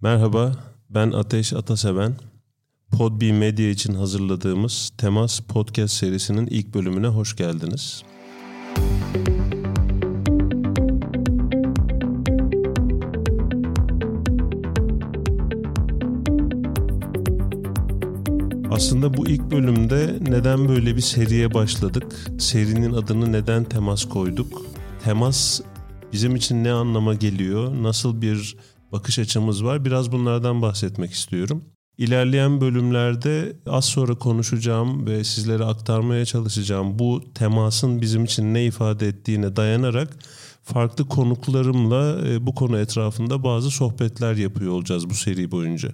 Merhaba, ben Ateş Ataseven. Podbi Medya için hazırladığımız Temas Podcast serisinin ilk bölümüne hoş geldiniz. Aslında bu ilk bölümde neden böyle bir seriye başladık? Serinin adını neden temas koyduk? Temas bizim için ne anlama geliyor? Nasıl bir bakış açımız var? Biraz bunlardan bahsetmek istiyorum. İlerleyen bölümlerde az sonra konuşacağım ve sizlere aktarmaya çalışacağım bu temasın bizim için ne ifade ettiğine dayanarak farklı konuklarımla e, bu konu etrafında bazı sohbetler yapıyor olacağız bu seri boyunca.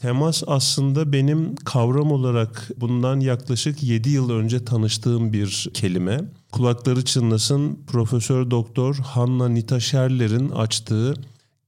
Temas aslında benim kavram olarak bundan yaklaşık 7 yıl önce tanıştığım bir kelime. Kulakları çınlasın Profesör Doktor Hanna Nita Scherler'in açtığı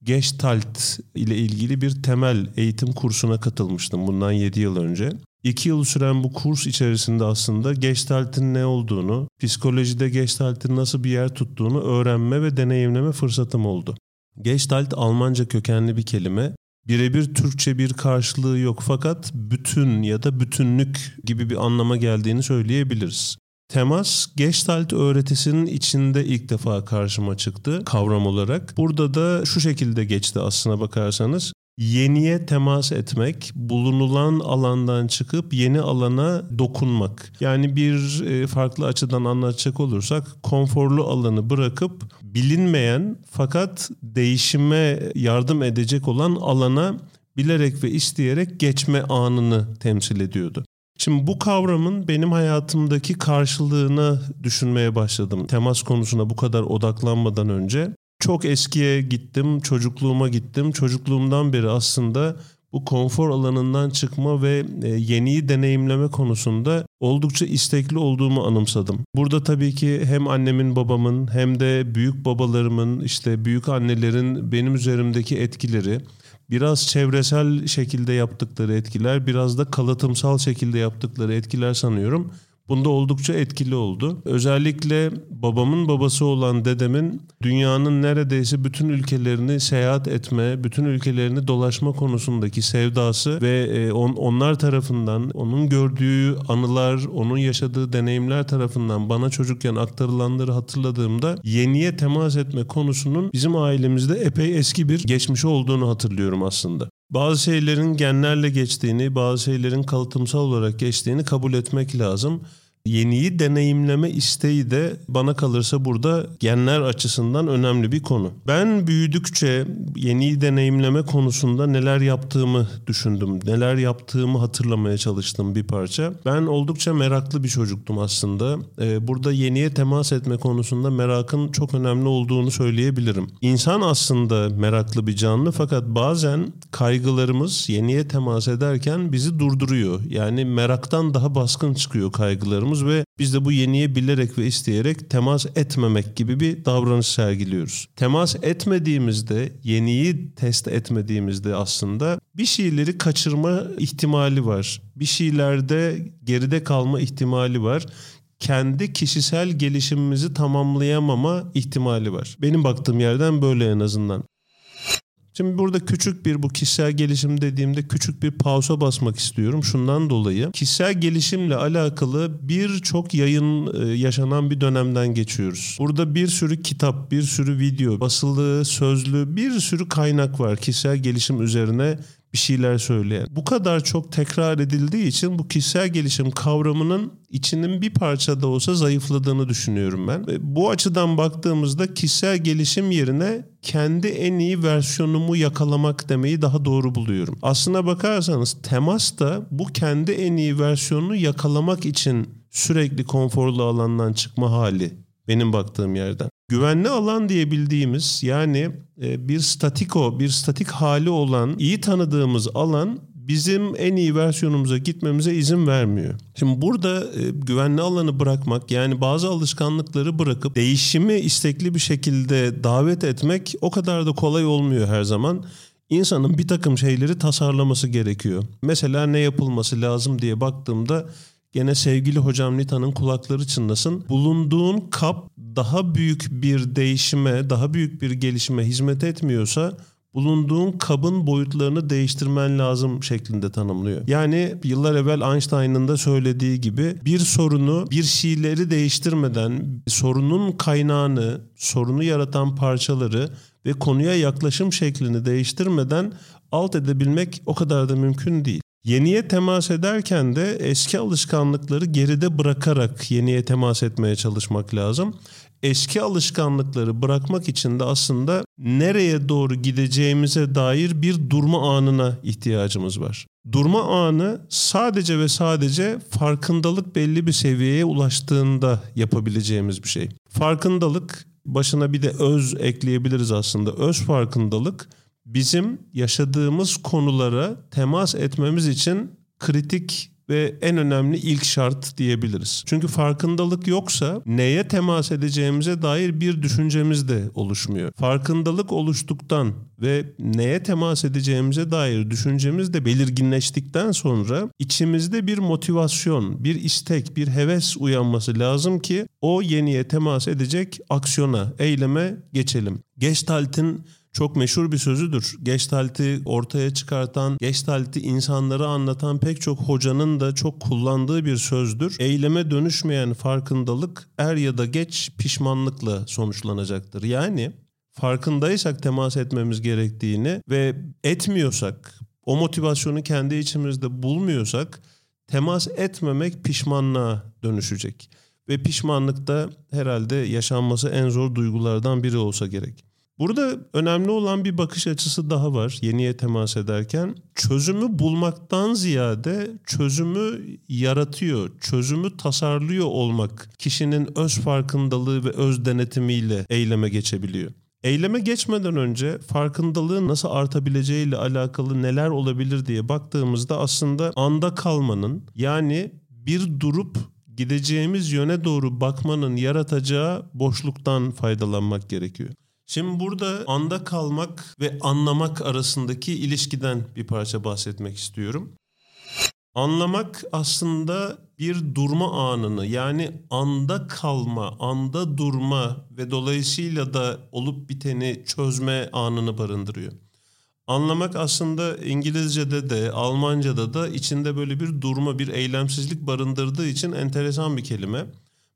Gestalt ile ilgili bir temel eğitim kursuna katılmıştım bundan 7 yıl önce. 2 yıl süren bu kurs içerisinde aslında Gestalt'in ne olduğunu, psikolojide Gestalt'in nasıl bir yer tuttuğunu öğrenme ve deneyimleme fırsatım oldu. Gestalt Almanca kökenli bir kelime. Birebir Türkçe bir karşılığı yok fakat bütün ya da bütünlük gibi bir anlama geldiğini söyleyebiliriz. Temas Gestalt öğretisinin içinde ilk defa karşıma çıktı kavram olarak. Burada da şu şekilde geçti aslına bakarsanız. Yeniye temas etmek, bulunulan alandan çıkıp yeni alana dokunmak. Yani bir e, farklı açıdan anlatacak olursak konforlu alanı bırakıp bilinmeyen fakat değişime yardım edecek olan alana bilerek ve isteyerek geçme anını temsil ediyordu. Şimdi bu kavramın benim hayatımdaki karşılığını düşünmeye başladım. Temas konusuna bu kadar odaklanmadan önce. Çok eskiye gittim, çocukluğuma gittim. Çocukluğumdan beri aslında bu konfor alanından çıkma ve e, yeniyi deneyimleme konusunda oldukça istekli olduğumu anımsadım. Burada tabii ki hem annemin babamın hem de büyük babalarımın işte büyük annelerin benim üzerimdeki etkileri biraz çevresel şekilde yaptıkları etkiler, biraz da kalıtımsal şekilde yaptıkları etkiler sanıyorum. Bunda oldukça etkili oldu. Özellikle babamın babası olan dedemin dünyanın neredeyse bütün ülkelerini seyahat etme, bütün ülkelerini dolaşma konusundaki sevdası ve e, on, onlar tarafından onun gördüğü anılar, onun yaşadığı deneyimler tarafından bana çocukken aktarılanları hatırladığımda yeniye temas etme konusunun bizim ailemizde epey eski bir geçmiş olduğunu hatırlıyorum aslında. Bazı şeylerin genlerle geçtiğini, bazı şeylerin kalıtımsal olarak geçtiğini kabul etmek lazım yeniyi deneyimleme isteği de bana kalırsa burada genler açısından önemli bir konu. Ben büyüdükçe yeniyi deneyimleme konusunda neler yaptığımı düşündüm. Neler yaptığımı hatırlamaya çalıştım bir parça. Ben oldukça meraklı bir çocuktum aslında. Ee, burada yeniye temas etme konusunda merakın çok önemli olduğunu söyleyebilirim. İnsan aslında meraklı bir canlı fakat bazen kaygılarımız yeniye temas ederken bizi durduruyor. Yani meraktan daha baskın çıkıyor kaygılarımız yapıyoruz ve biz de bu yeniye bilerek ve isteyerek temas etmemek gibi bir davranış sergiliyoruz. Temas etmediğimizde, yeniyi test etmediğimizde aslında bir şeyleri kaçırma ihtimali var. Bir şeylerde geride kalma ihtimali var kendi kişisel gelişimimizi tamamlayamama ihtimali var. Benim baktığım yerden böyle en azından. Şimdi burada küçük bir bu kişisel gelişim dediğimde küçük bir pausa basmak istiyorum. Şundan dolayı kişisel gelişimle alakalı birçok yayın e, yaşanan bir dönemden geçiyoruz. Burada bir sürü kitap, bir sürü video, basılı, sözlü bir sürü kaynak var kişisel gelişim üzerine bir şeyler söyleyen. Bu kadar çok tekrar edildiği için bu kişisel gelişim kavramının içinin bir parça da olsa zayıfladığını düşünüyorum ben. Bu açıdan baktığımızda kişisel gelişim yerine kendi en iyi versiyonumu yakalamak demeyi daha doğru buluyorum. Aslına bakarsanız temas da bu kendi en iyi versiyonunu yakalamak için sürekli konforlu alandan çıkma hali benim baktığım yerden. Güvenli alan diye bildiğimiz yani e, bir statiko, bir statik hali olan iyi tanıdığımız alan bizim en iyi versiyonumuza gitmemize izin vermiyor. Şimdi burada e, güvenli alanı bırakmak yani bazı alışkanlıkları bırakıp değişimi istekli bir şekilde davet etmek o kadar da kolay olmuyor her zaman. İnsanın bir takım şeyleri tasarlaması gerekiyor. Mesela ne yapılması lazım diye baktığımda Gene sevgili hocam Nita'nın kulakları çınlasın. Bulunduğun kap daha büyük bir değişime, daha büyük bir gelişime hizmet etmiyorsa bulunduğun kabın boyutlarını değiştirmen lazım şeklinde tanımlıyor. Yani yıllar evvel Einstein'ın da söylediği gibi bir sorunu bir şeyleri değiştirmeden sorunun kaynağını, sorunu yaratan parçaları ve konuya yaklaşım şeklini değiştirmeden alt edebilmek o kadar da mümkün değil. Yeniye temas ederken de eski alışkanlıkları geride bırakarak yeniye temas etmeye çalışmak lazım. Eski alışkanlıkları bırakmak için de aslında nereye doğru gideceğimize dair bir durma anına ihtiyacımız var. Durma anı sadece ve sadece farkındalık belli bir seviyeye ulaştığında yapabileceğimiz bir şey. Farkındalık başına bir de öz ekleyebiliriz aslında. Öz farkındalık bizim yaşadığımız konulara temas etmemiz için kritik ve en önemli ilk şart diyebiliriz. Çünkü farkındalık yoksa neye temas edeceğimize dair bir düşüncemiz de oluşmuyor. Farkındalık oluştuktan ve neye temas edeceğimize dair düşüncemiz de belirginleştikten sonra içimizde bir motivasyon, bir istek, bir heves uyanması lazım ki o yeniye temas edecek aksiyona, eyleme geçelim. Gestalt'in çok meşhur bir sözüdür. Gestalt'i ortaya çıkartan, Gestalt'i insanlara anlatan pek çok hocanın da çok kullandığı bir sözdür. Eyleme dönüşmeyen farkındalık er ya da geç pişmanlıkla sonuçlanacaktır. Yani farkındaysak temas etmemiz gerektiğini ve etmiyorsak, o motivasyonu kendi içimizde bulmuyorsak temas etmemek pişmanlığa dönüşecek. Ve pişmanlık da herhalde yaşanması en zor duygulardan biri olsa gerek. Burada önemli olan bir bakış açısı daha var yeniye temas ederken. Çözümü bulmaktan ziyade çözümü yaratıyor, çözümü tasarlıyor olmak kişinin öz farkındalığı ve öz denetimiyle eyleme geçebiliyor. Eyleme geçmeden önce farkındalığın nasıl artabileceğiyle alakalı neler olabilir diye baktığımızda aslında anda kalmanın yani bir durup gideceğimiz yöne doğru bakmanın yaratacağı boşluktan faydalanmak gerekiyor. Şimdi burada anda kalmak ve anlamak arasındaki ilişkiden bir parça bahsetmek istiyorum. Anlamak aslında bir durma anını yani anda kalma, anda durma ve dolayısıyla da olup biteni çözme anını barındırıyor. Anlamak aslında İngilizce'de de Almanca'da da içinde böyle bir durma, bir eylemsizlik barındırdığı için enteresan bir kelime.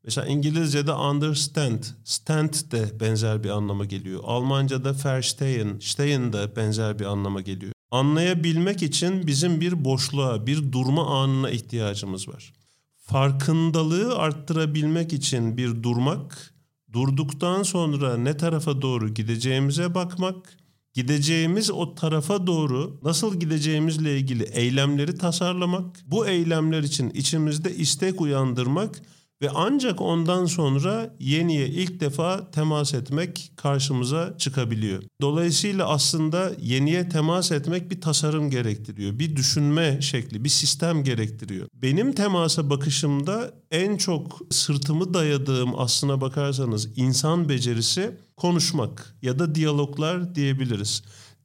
Mesela İngilizce'de understand, stand de benzer bir anlama geliyor. Almanca'da verstehen, stehen de benzer bir anlama geliyor. Anlayabilmek için bizim bir boşluğa, bir durma anına ihtiyacımız var. Farkındalığı arttırabilmek için bir durmak, durduktan sonra ne tarafa doğru gideceğimize bakmak, gideceğimiz o tarafa doğru nasıl gideceğimizle ilgili eylemleri tasarlamak, bu eylemler için içimizde istek uyandırmak ve ancak ondan sonra yeniye ilk defa temas etmek karşımıza çıkabiliyor. Dolayısıyla aslında yeniye temas etmek bir tasarım gerektiriyor. Bir düşünme şekli, bir sistem gerektiriyor. Benim temasa bakışımda en çok sırtımı dayadığım aslına bakarsanız insan becerisi konuşmak ya da diyaloglar diyebiliriz.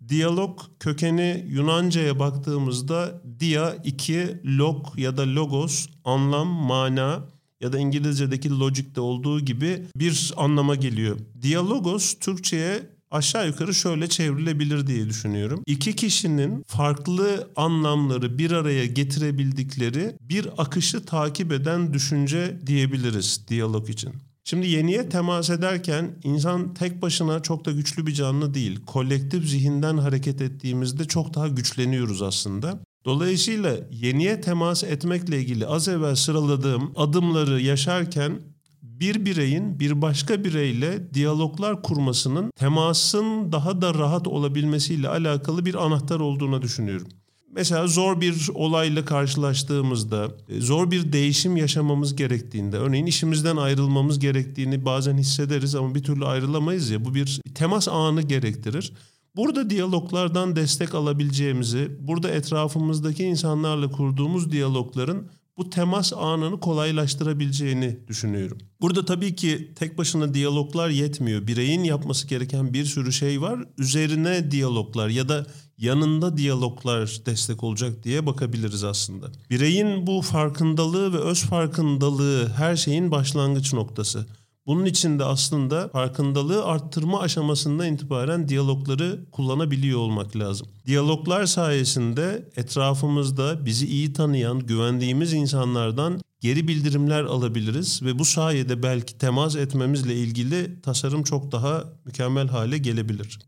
Diyalog kökeni Yunanca'ya baktığımızda dia iki log ya da logos anlam, mana ya da İngilizce'deki logic'te olduğu gibi bir anlama geliyor. Diyalogos Türkçe'ye aşağı yukarı şöyle çevrilebilir diye düşünüyorum. İki kişinin farklı anlamları bir araya getirebildikleri bir akışı takip eden düşünce diyebiliriz diyalog için. Şimdi yeniye temas ederken insan tek başına çok da güçlü bir canlı değil. Kolektif zihinden hareket ettiğimizde çok daha güçleniyoruz aslında. Dolayısıyla yeniye temas etmekle ilgili az evvel sıraladığım adımları yaşarken bir bireyin bir başka bireyle diyaloglar kurmasının temasın daha da rahat olabilmesiyle alakalı bir anahtar olduğunu düşünüyorum. Mesela zor bir olayla karşılaştığımızda, e, zor bir değişim yaşamamız gerektiğinde, örneğin işimizden ayrılmamız gerektiğini bazen hissederiz ama bir türlü ayrılamayız ya, bu bir temas anı gerektirir. Burada diyaloglardan destek alabileceğimizi, burada etrafımızdaki insanlarla kurduğumuz diyalogların bu temas anını kolaylaştırabileceğini düşünüyorum. Burada tabii ki tek başına diyaloglar yetmiyor. Bireyin yapması gereken bir sürü şey var. Üzerine diyaloglar ya da yanında diyaloglar destek olacak diye bakabiliriz aslında. Bireyin bu farkındalığı ve öz farkındalığı her şeyin başlangıç noktası. Bunun için de aslında farkındalığı arttırma aşamasından itibaren diyalogları kullanabiliyor olmak lazım. Diyaloglar sayesinde etrafımızda bizi iyi tanıyan, güvendiğimiz insanlardan geri bildirimler alabiliriz ve bu sayede belki temas etmemizle ilgili tasarım çok daha mükemmel hale gelebilir.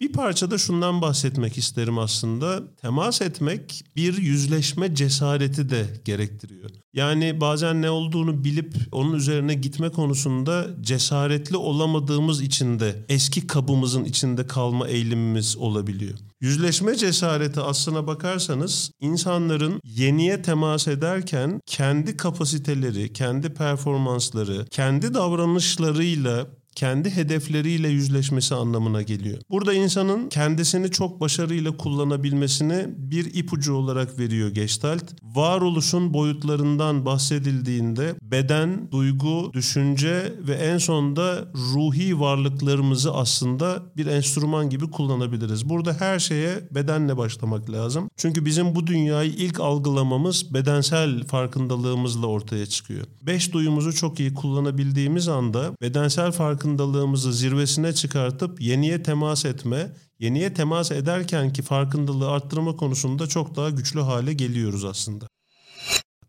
Bir parçada şundan bahsetmek isterim aslında. Temas etmek bir yüzleşme cesareti de gerektiriyor. Yani bazen ne olduğunu bilip onun üzerine gitme konusunda cesaretli olamadığımız için de eski kabımızın içinde kalma eğilimimiz olabiliyor. Yüzleşme cesareti aslına bakarsanız insanların yeniye temas ederken kendi kapasiteleri, kendi performansları, kendi davranışlarıyla kendi hedefleriyle yüzleşmesi anlamına geliyor. Burada insanın kendisini çok başarıyla kullanabilmesini bir ipucu olarak veriyor Gestalt. Varoluşun boyutlarından bahsedildiğinde beden, duygu, düşünce ve en sonunda ruhi varlıklarımızı aslında bir enstrüman gibi kullanabiliriz. Burada her şeye bedenle başlamak lazım. Çünkü bizim bu dünyayı ilk algılamamız bedensel farkındalığımızla ortaya çıkıyor. Beş duyumuzu çok iyi kullanabildiğimiz anda bedensel farkındalığımız farkındalığımızı zirvesine çıkartıp yeniye temas etme, yeniye temas ederken ki farkındalığı arttırma konusunda çok daha güçlü hale geliyoruz aslında.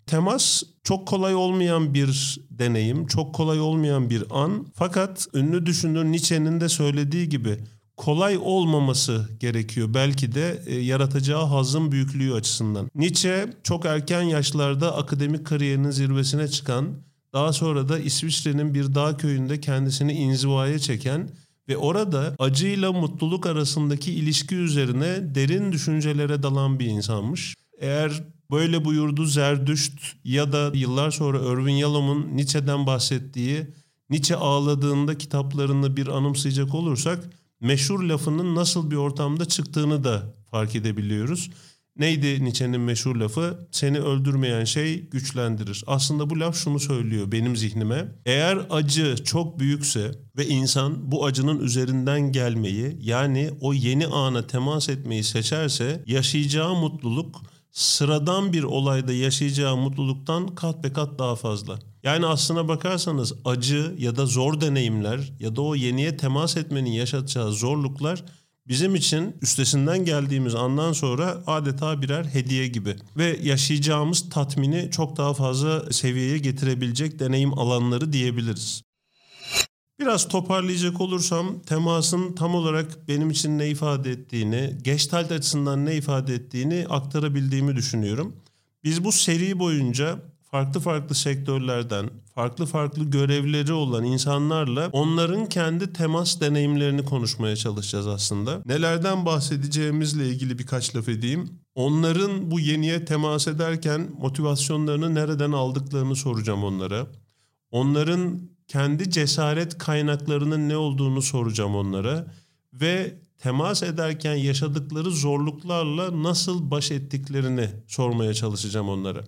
Temas çok kolay olmayan bir deneyim, çok kolay olmayan bir an. Fakat ünlü düşünür Nietzsche'nin de söylediği gibi kolay olmaması gerekiyor belki de e, yaratacağı hazın büyüklüğü açısından. Nietzsche çok erken yaşlarda akademik kariyerinin zirvesine çıkan daha sonra da İsviçre'nin bir dağ köyünde kendisini inzivaya çeken ve orada acıyla mutluluk arasındaki ilişki üzerine derin düşüncelere dalan bir insanmış. Eğer böyle buyurdu Zerdüşt ya da yıllar sonra Irvin Yalom'un Nietzsche'den bahsettiği Nietzsche ağladığında kitaplarını bir anımsayacak olursak meşhur lafının nasıl bir ortamda çıktığını da fark edebiliyoruz. Neydi Nietzsche'nin meşhur lafı? Seni öldürmeyen şey güçlendirir. Aslında bu laf şunu söylüyor benim zihnime. Eğer acı çok büyükse ve insan bu acının üzerinden gelmeyi yani o yeni ana temas etmeyi seçerse yaşayacağı mutluluk sıradan bir olayda yaşayacağı mutluluktan kat be kat daha fazla. Yani aslına bakarsanız acı ya da zor deneyimler ya da o yeniye temas etmenin yaşatacağı zorluklar bizim için üstesinden geldiğimiz andan sonra adeta birer hediye gibi ve yaşayacağımız tatmini çok daha fazla seviyeye getirebilecek deneyim alanları diyebiliriz. Biraz toparlayacak olursam temasın tam olarak benim için ne ifade ettiğini, Gestalt açısından ne ifade ettiğini aktarabildiğimi düşünüyorum. Biz bu seri boyunca farklı farklı sektörlerden, farklı farklı görevleri olan insanlarla onların kendi temas deneyimlerini konuşmaya çalışacağız aslında. Nelerden bahsedeceğimizle ilgili birkaç laf edeyim. Onların bu yeniye temas ederken motivasyonlarını nereden aldıklarını soracağım onlara. Onların kendi cesaret kaynaklarının ne olduğunu soracağım onlara ve temas ederken yaşadıkları zorluklarla nasıl baş ettiklerini sormaya çalışacağım onlara.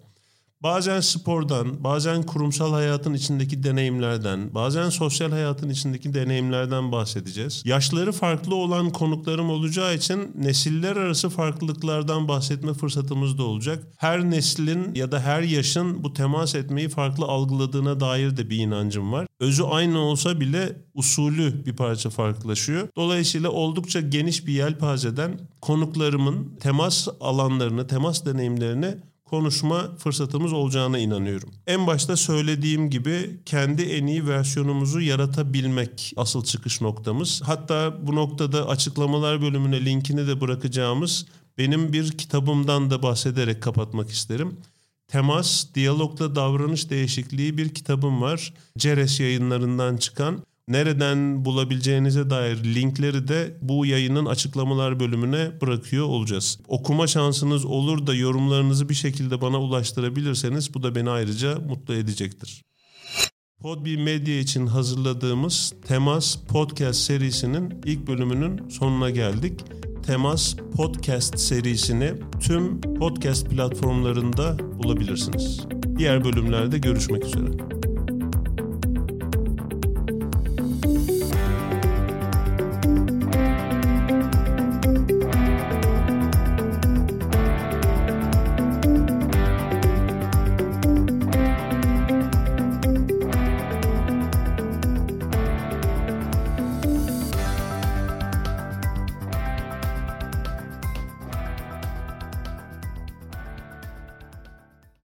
Bazen spordan, bazen kurumsal hayatın içindeki deneyimlerden, bazen sosyal hayatın içindeki deneyimlerden bahsedeceğiz. Yaşları farklı olan konuklarım olacağı için nesiller arası farklılıklardan bahsetme fırsatımız da olacak. Her neslin ya da her yaşın bu temas etmeyi farklı algıladığına dair de bir inancım var. Özü aynı olsa bile usulü bir parça farklılaşıyor. Dolayısıyla oldukça geniş bir yelpazeden konuklarımın temas alanlarını, temas deneyimlerini konuşma fırsatımız olacağına inanıyorum. En başta söylediğim gibi kendi en iyi versiyonumuzu yaratabilmek asıl çıkış noktamız. Hatta bu noktada açıklamalar bölümüne linkini de bırakacağımız benim bir kitabımdan da bahsederek kapatmak isterim. Temas, Diyalogda Davranış Değişikliği bir kitabım var. Ceres yayınlarından çıkan nereden bulabileceğinize dair linkleri de bu yayının açıklamalar bölümüne bırakıyor olacağız. Okuma şansınız olur da yorumlarınızı bir şekilde bana ulaştırabilirseniz bu da beni ayrıca mutlu edecektir. Podbi Medya için hazırladığımız Temas Podcast serisinin ilk bölümünün sonuna geldik. Temas Podcast serisini tüm podcast platformlarında bulabilirsiniz. Diğer bölümlerde görüşmek üzere.